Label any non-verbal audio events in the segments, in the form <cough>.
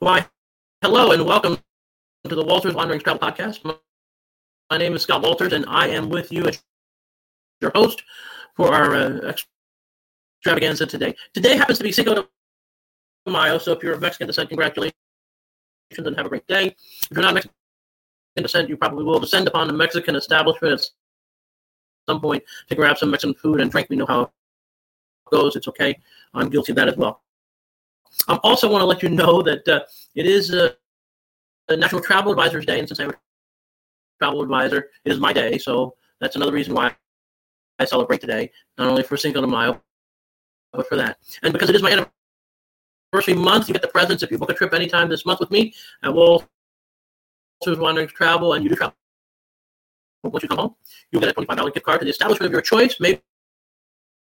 Why, hello and welcome to the Walters Wandering Travel Podcast. My name is Scott Walters, and I am with you as your host for our uh, extravaganza today. Today happens to be Cinco de Mayo, so if you're of Mexican descent, congratulations and have a great day. If you're not Mexican descent, you probably will descend upon a Mexican establishment at some point to grab some Mexican food and drink. We know how it goes. It's okay. I'm guilty of that as well. I also want to let you know that uh, it is uh, a National Travel Advisors Day, and since I'm a travel advisor, it is my day. So that's another reason why I celebrate today, not only for Cinco de Mayo, but for that. And because it is my anniversary month, you get the presents if you book a trip anytime this month with me at Walters Wandering Travel, and you do travel. Once you come home, you'll get a $25 gift card to the establishment of your choice, maybe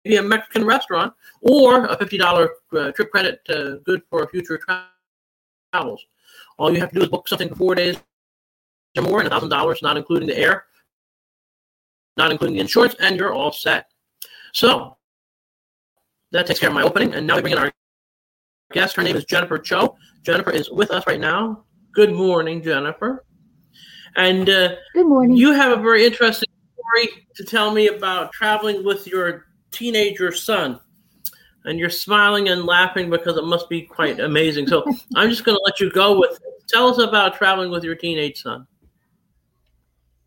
Mexican restaurant, or a $50 uh, trip credit uh, good for future travels. All you have to do is book something for four days or more and $1,000, not including the air, not including the insurance, and you're all set. So that takes care of my opening. And now we bring in our guest. Her name is Jennifer Cho. Jennifer is with us right now. Good morning, Jennifer. And uh, good morning. You have a very interesting story to tell me about traveling with your teenager son and you're smiling and laughing because it must be quite amazing. So <laughs> I'm just going to let you go with it. Tell us about traveling with your teenage son.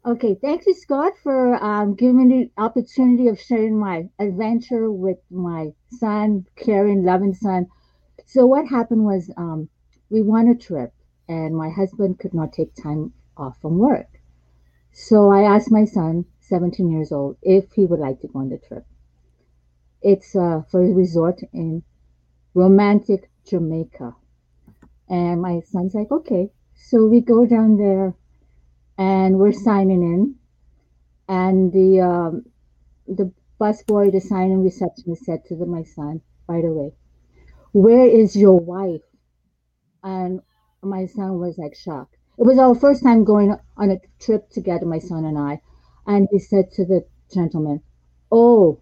Okay, thank you, Scott, for um, giving me the opportunity of sharing my adventure with my son, caring, loving son. So what happened was um, we went a trip, and my husband could not take time off from work. So I asked my son, 17 years old, if he would like to go on the trip. It's uh, for a resort in romantic Jamaica. And my son's like, okay. So we go down there and we're signing in. And the um, the busboy, the signing receptionist said to the, my son by the way, where is your wife? And my son was like shocked. It was our first time going on a trip together, my son and I. And he said to the gentleman, oh,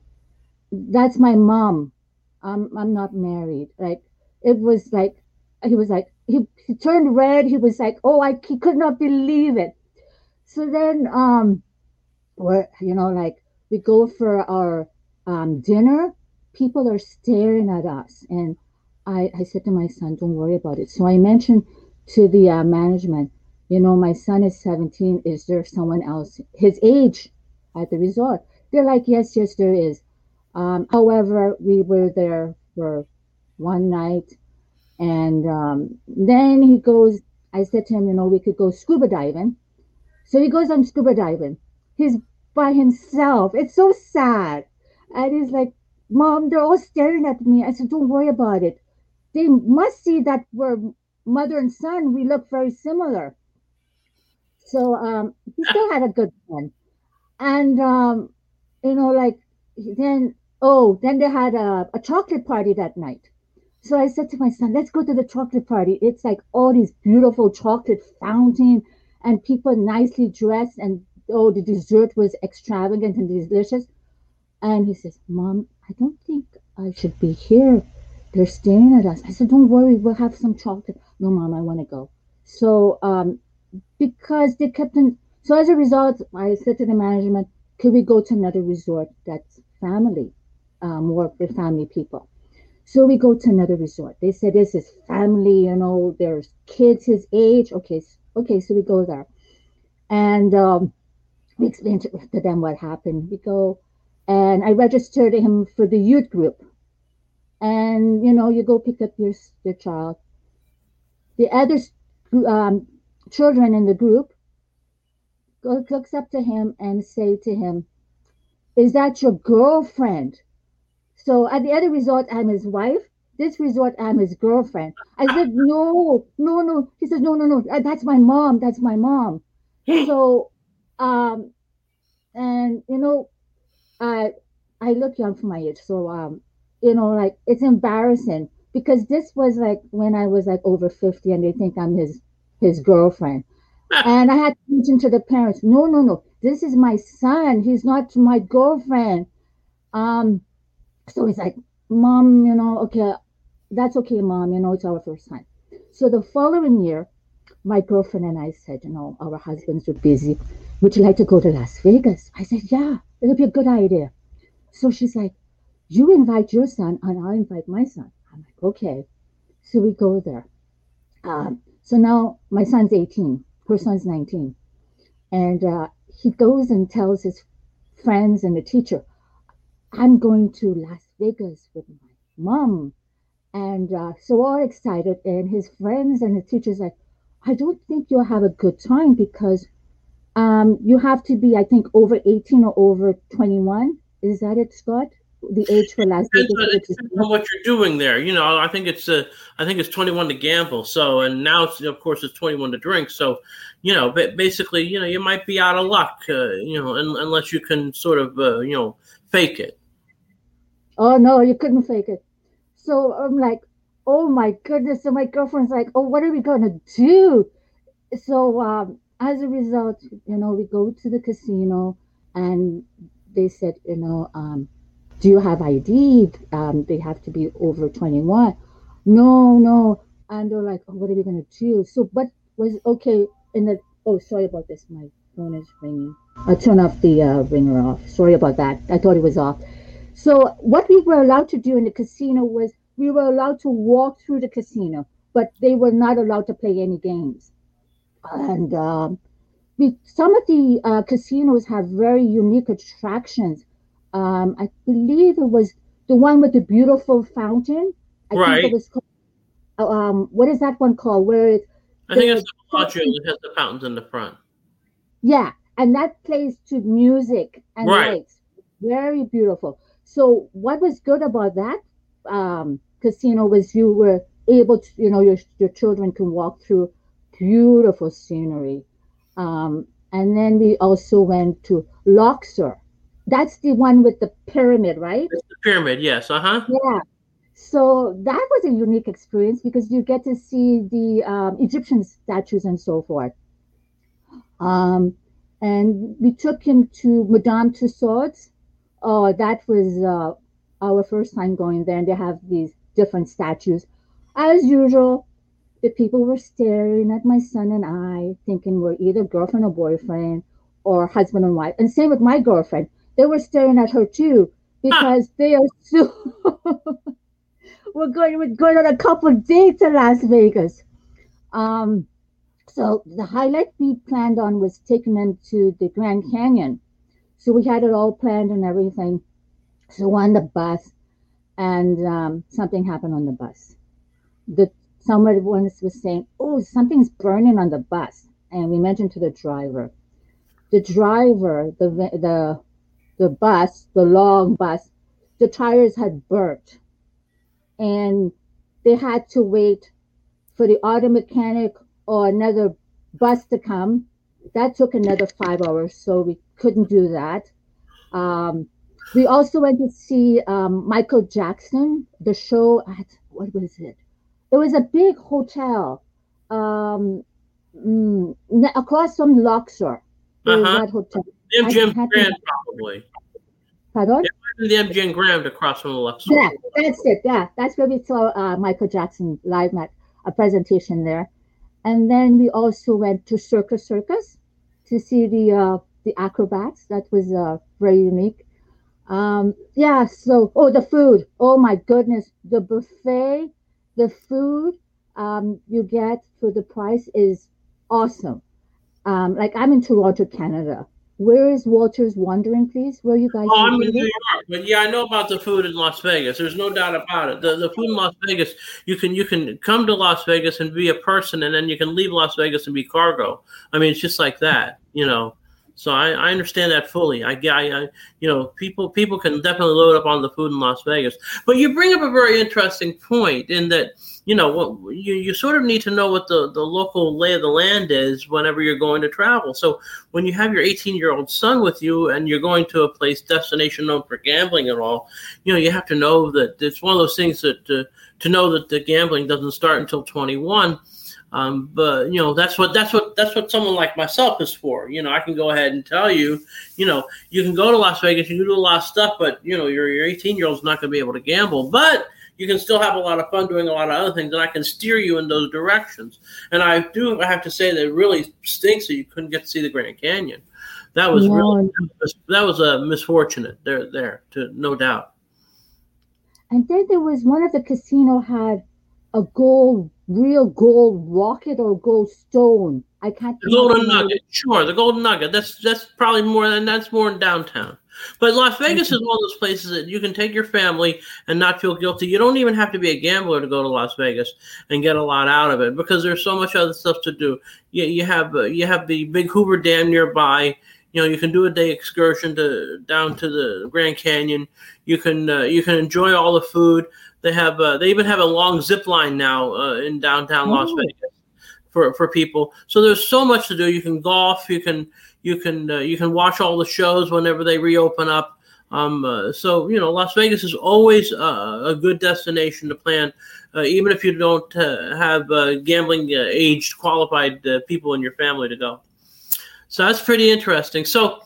that's my mom. I'm I'm not married. Like it was like he was like he, he turned red. He was like, oh, I he could not believe it. So then um, we're you know like we go for our um, dinner. People are staring at us, and I I said to my son, don't worry about it. So I mentioned to the uh, management, you know, my son is 17. Is there someone else his age at the resort? They're like, yes, yes, there is. Um, however, we were there for one night, and um, then he goes. I said to him, you know, we could go scuba diving. So he goes on scuba diving. He's by himself. It's so sad. And he's like, Mom, they're all staring at me. I said, Don't worry about it. They must see that we're mother and son. We look very similar. So um, he still had a good one. And, um, you know, like, then Oh, then they had a, a chocolate party that night. So I said to my son, let's go to the chocolate party. It's like all these beautiful chocolate fountain and people nicely dressed and oh the dessert was extravagant and delicious. And he says, Mom, I don't think I should be here. They're staring at us. I said, Don't worry, we'll have some chocolate. No, mom, I want to go. So um because they kept on so as a result, I said to the management, could we go to another resort that's family? More with family people. So we go to another resort. They said this is family, you know, there's kids his age. Okay, okay, so we go there, and um, we explain to, to them what happened. We go, and I registered him for the youth group, and you know, you go pick up your your child. The other um, children in the group go, looks up to him and say to him, "Is that your girlfriend?" So at the other resort, I'm his wife. This resort, I'm his girlfriend. I said, <laughs> no, no, no. He says, no, no, no. Uh, that's my mom. That's my mom. <laughs> so, um, and you know, I I look young for my age. So, um, you know, like it's embarrassing because this was like when I was like over 50 and they think I'm his his girlfriend. <laughs> and I had to mention to the parents, no, no, no, this is my son. He's not my girlfriend. Um, so he's like, Mom, you know, okay, that's okay, Mom, you know, it's our first time. So the following year, my girlfriend and I said, you know, our husbands are busy. Would you like to go to Las Vegas? I said, yeah, it'll be a good idea. So she's like, you invite your son and I'll invite my son. I'm like, okay. So we go there. Um, so now my son's 18, her son's 19. And uh, he goes and tells his friends and the teacher, I'm going to Las Vegas with my mom. And uh, so all excited. And his friends and the teachers like, I don't think you'll have a good time because um, you have to be, I think, over 18 or over 21. Is that it, Scott? The age for Las <laughs> Vegas. Depends on what you're doing there. You know, I think it's uh, I think it's 21 to gamble. So, and now, it's, of course, it's 21 to drink. So, you know, basically, you know, you might be out of luck. Uh, you know, unless you can sort of, uh, you know, fake it. Oh no, you couldn't fake it. So I'm like, oh my goodness. So my girlfriend's like, oh, what are we gonna do? So um, as a result, you know, we go to the casino and they said, you know, um, do you have ID? Um, they have to be over 21. No, no. And they're like, oh, what are we going to do? So, but was okay in the, oh, sorry about this. My phone is ringing. I'll turn off the uh, ringer off. Sorry about that. I thought it was off. So, what we were allowed to do in the casino was we were allowed to walk through the casino, but they were not allowed to play any games. And um, we, some of the uh, casinos have very unique attractions. Um, I believe it was the one with the beautiful fountain. I right. think it was called, uh, um, what is that one called? Where it's I think it's the Bellagio that has the fountains in the front. Yeah, and that plays to music and right. lights. Very beautiful. So what was good about that um, casino was you were able to, you know, your your children can walk through beautiful scenery. Um, and then we also went to Luxor. That's the one with the pyramid, right? It's the pyramid, yes. Uh huh. Yeah. So that was a unique experience because you get to see the um, Egyptian statues and so forth. Um, and we took him to Madame Tussauds. Oh, that was uh, our first time going there, and they have these different statues. As usual, the people were staring at my son and I, thinking we're either girlfriend or boyfriend or husband and wife. And same with my girlfriend. They were staring at her too because they are so. <laughs> we're going. We're going on a couple dates in Las Vegas. Um, so the highlight we planned on was taking them to the Grand Canyon. So we had it all planned and everything. So on the bus, and um, something happened on the bus. The someone once was saying, "Oh, something's burning on the bus," and we mentioned to the driver. The driver, the the the bus, the long bus, the tires had burnt, and they had to wait for the auto mechanic or another bus to come. That took another five hours, so we couldn't do that. Um, we also went to see um, Michael Jackson, the show at what was it? It was a big hotel um, mm, across from Luxor. Uh-huh. That hotel. The MGM Grand, probably. Pardon? the MGM Grand across from Luxor. Yeah, that's it. Yeah, that's where we saw uh, Michael Jackson live at a presentation there. And then we also went to Circus Circus to see the uh, the acrobats. That was uh, very unique. Um, yeah. So, oh, the food. Oh my goodness, the buffet, the food um, you get for the price is awesome. Um, like I'm in Toronto, Canada. Where is Walter's Wandering, please? Where you guys? Oh, I'm in New York, but yeah, I know about the food in Las Vegas. There's no doubt about it. The the food in Las Vegas, you can you can come to Las Vegas and be a person, and then you can leave Las Vegas and be cargo. I mean, it's just like that, you know. So I, I understand that fully. I, I, I, you know, people people can definitely load up on the food in Las Vegas. But you bring up a very interesting point in that you know what you, you sort of need to know what the, the local lay of the land is whenever you're going to travel so when you have your 18 year old son with you and you're going to a place destination known for gambling and all you know you have to know that it's one of those things that to, to know that the gambling doesn't start until 21 um, but you know that's what that's what that's what someone like myself is for. You know, I can go ahead and tell you, you know, you can go to Las Vegas, you can do a lot of stuff, but you know, your your 18 year old's not going to be able to gamble. But you can still have a lot of fun doing a lot of other things, and I can steer you in those directions. And I do I have to say that it really stinks that you couldn't get to see the Grand Canyon. That was really that was a misfortunate there there to no doubt. And then there was one of the casino had a gold, real gold rocket or gold stone. I can't. The golden nugget, sure, the golden nugget. That's that's probably more than that's more in downtown. But Las Vegas is one of those places that you can take your family and not feel guilty. You don't even have to be a gambler to go to Las Vegas and get a lot out of it because there's so much other stuff to do. You, you have uh, you have the big Hoover Dam nearby. You know, you can do a day excursion to down to the Grand Canyon. You can uh, you can enjoy all the food. They have uh, they even have a long zip line now uh, in downtown Las Vegas for for people. So there's so much to do. You can golf. You can you can uh, you can watch all the shows whenever they reopen up. Um, uh, so you know, Las Vegas is always uh, a good destination to plan, uh, even if you don't uh, have uh, gambling aged qualified people in your family to go. So that's pretty interesting. So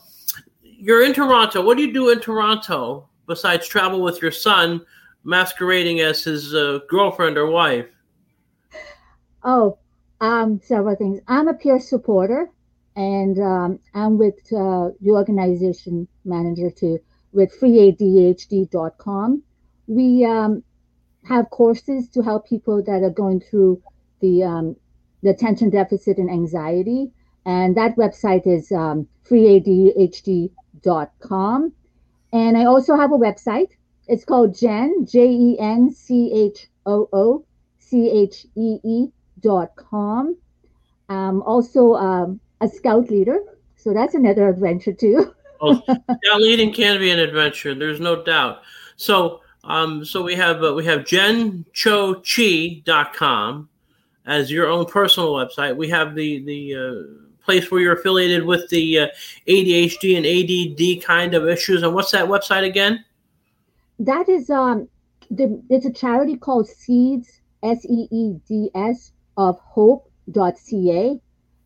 you're in Toronto. What do you do in Toronto besides travel with your son, masquerading as his girlfriend or wife? Oh, um, several things. I'm a peer supporter and um, I'm with uh, the organization manager too with freeadhd.com. We um, have courses to help people that are going through the um, the attention deficit and anxiety, and that website is um, freeadhd.com. And I also have a website. It's called Jen J E N C H O O C H E E dot com. Um, also, um, a scout leader. So that's another adventure too. <laughs> oh, scout leading can be an adventure. There's no doubt. So, um, so we have uh, we have jenchochi.com as your own personal website. We have the the uh, place where you're affiliated with the uh, ADHD and ADD kind of issues. And what's that website again? That is um, the, it's a charity called Seeds S E E D S of Hope.ca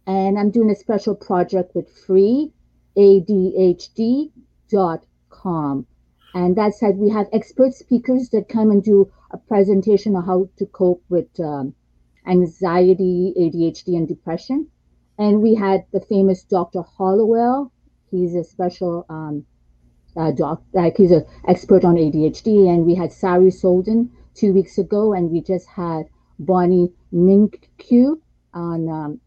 and I'm doing a special project with freeadhd.com. And that said, we have expert speakers that come and do a presentation on how to cope with um, anxiety, ADHD, and depression. And we had the famous Dr. Hallowell. He's a special um, uh, doc, like he's an expert on ADHD. And we had Sari Solden two weeks ago, and we just had Bonnie Mincu on um,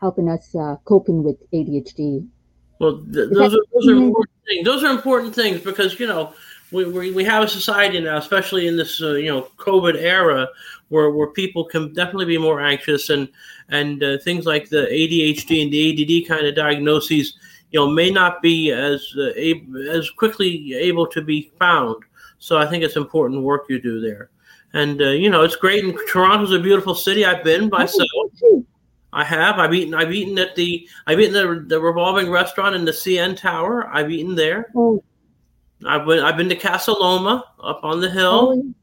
helping us uh, coping with ADHD. Well, th- those, are, those are important things. Those are important things because you know we, we, we have a society now, especially in this uh, you know COVID era, where, where people can definitely be more anxious and and uh, things like the ADHD and the ADD kind of diagnoses, you know, may not be as uh, ab- as quickly able to be found. So I think it's important work you do there. And uh, you know, it's great. And Toronto's a beautiful city. I've been by myself. I have. I've eaten. I've eaten at the. I've eaten the, the revolving restaurant in the CN Tower. I've eaten there. Oh. I've been. I've been to Casa Loma up on the hill. Oh.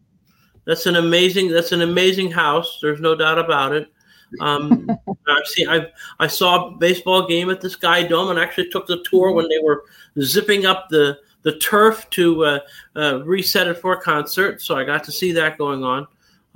That's an amazing. That's an amazing house. There's no doubt about it. Um, I've seen. I I saw a baseball game at the Sky Dome and actually took the tour when they were zipping up the the turf to uh, uh, reset it for a concert. So I got to see that going on.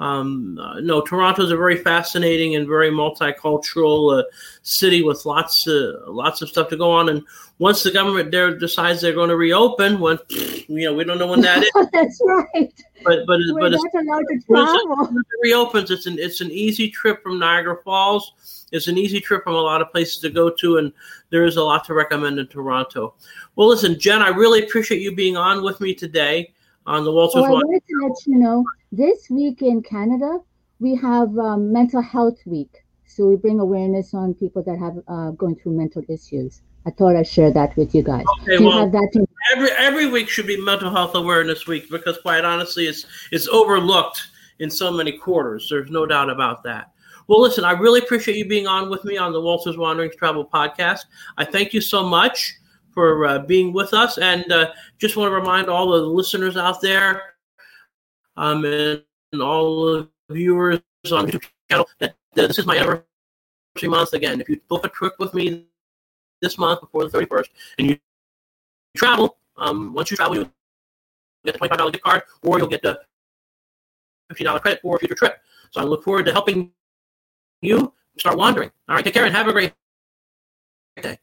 Um, uh, no, Toronto is a very fascinating and very multicultural uh, city with lots of lots of stuff to go on. And once the government there decides they're going to reopen, when you know we don't know when that is. <laughs> That's right. But but We're but it's, allowed to travel. It reopens. It's an it's an easy trip from Niagara Falls. It's an easy trip from a lot of places to go to, and there is a lot to recommend in Toronto. Well, listen, Jen, I really appreciate you being on with me today on the Walters. Oh, I wanted to let you know this week in Canada we have um, Mental Health Week, so we bring awareness on people that have uh, going through mental issues. I thought I'd share that with you guys. Okay, Do well, every every week should be Mental Health Awareness Week because, quite honestly, it's it's overlooked in so many quarters. There's no doubt about that. Well, listen, I really appreciate you being on with me on the Walters Wanderings Travel Podcast. I thank you so much for uh, being with us. And uh, just want to remind all the listeners out there um, and, all the viewers on YouTube channel that, this is my anniversary month again. If you book a trip with me this month before the 31st and you travel, um, once you travel, you'll get a $25 gift card or you'll get the $50 credit for a future trip. So I look forward to helping you start wandering. All right, take care and have a great day.